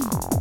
Oh.